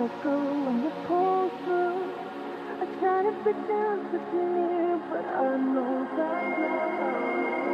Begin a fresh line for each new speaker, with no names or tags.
let go and you pull through. I try to pretend to be near, but I know that love.